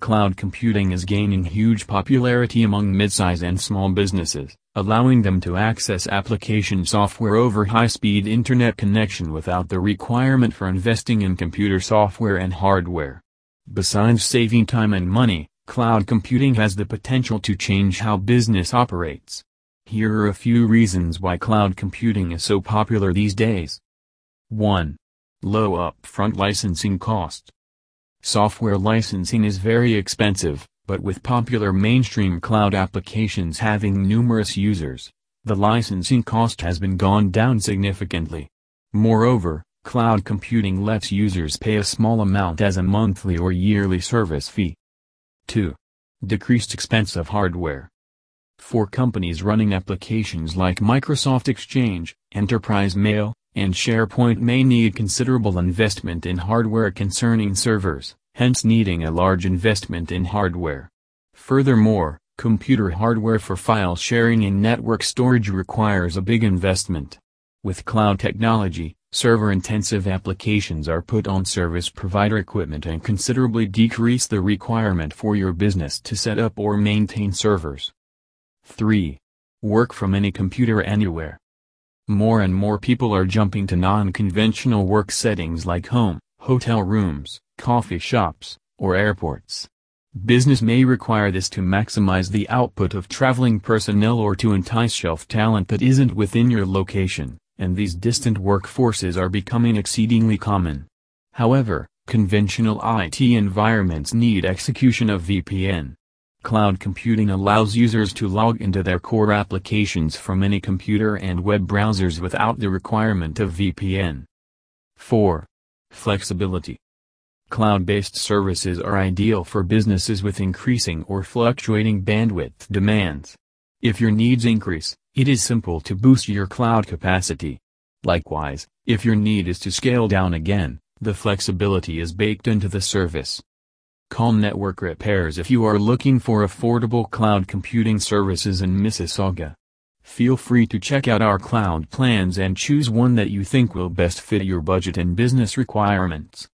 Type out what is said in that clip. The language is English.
Cloud computing is gaining huge popularity among midsize and small businesses, allowing them to access application software over high-speed internet connection without the requirement for investing in computer software and hardware. Besides saving time and money, cloud computing has the potential to change how business operates. Here are a few reasons why cloud computing is so popular these days. 1. Low upfront licensing cost. Software licensing is very expensive, but with popular mainstream cloud applications having numerous users, the licensing cost has been gone down significantly. Moreover, cloud computing lets users pay a small amount as a monthly or yearly service fee. 2. Decreased expense of hardware. For companies running applications like Microsoft Exchange, Enterprise Mail, and SharePoint may need considerable investment in hardware concerning servers, hence needing a large investment in hardware. Furthermore, computer hardware for file sharing and network storage requires a big investment. With cloud technology, server-intensive applications are put on service provider equipment and considerably decrease the requirement for your business to set up or maintain servers. 3. Work from any computer anywhere. More and more people are jumping to non-conventional work settings like home, hotel rooms, coffee shops, or airports. Business may require this to maximize the output of traveling personnel or to entice shelf talent that isn't within your location, and these distant workforces are becoming exceedingly common. However, conventional IT environments need execution of VPN. Cloud computing allows users to log into their core applications from any computer and web browsers without the requirement of VPN. 4. Flexibility. Cloud-based services are ideal for businesses with increasing or fluctuating bandwidth demands. If your needs increase, it is simple to boost your cloud capacity. Likewise, if your need is to scale down again, the flexibility is baked into the service. Call Network Repairs if you are looking for affordable cloud computing services in Mississauga. Feel free to check out our cloud plans and choose one that you think will best fit your budget and business requirements.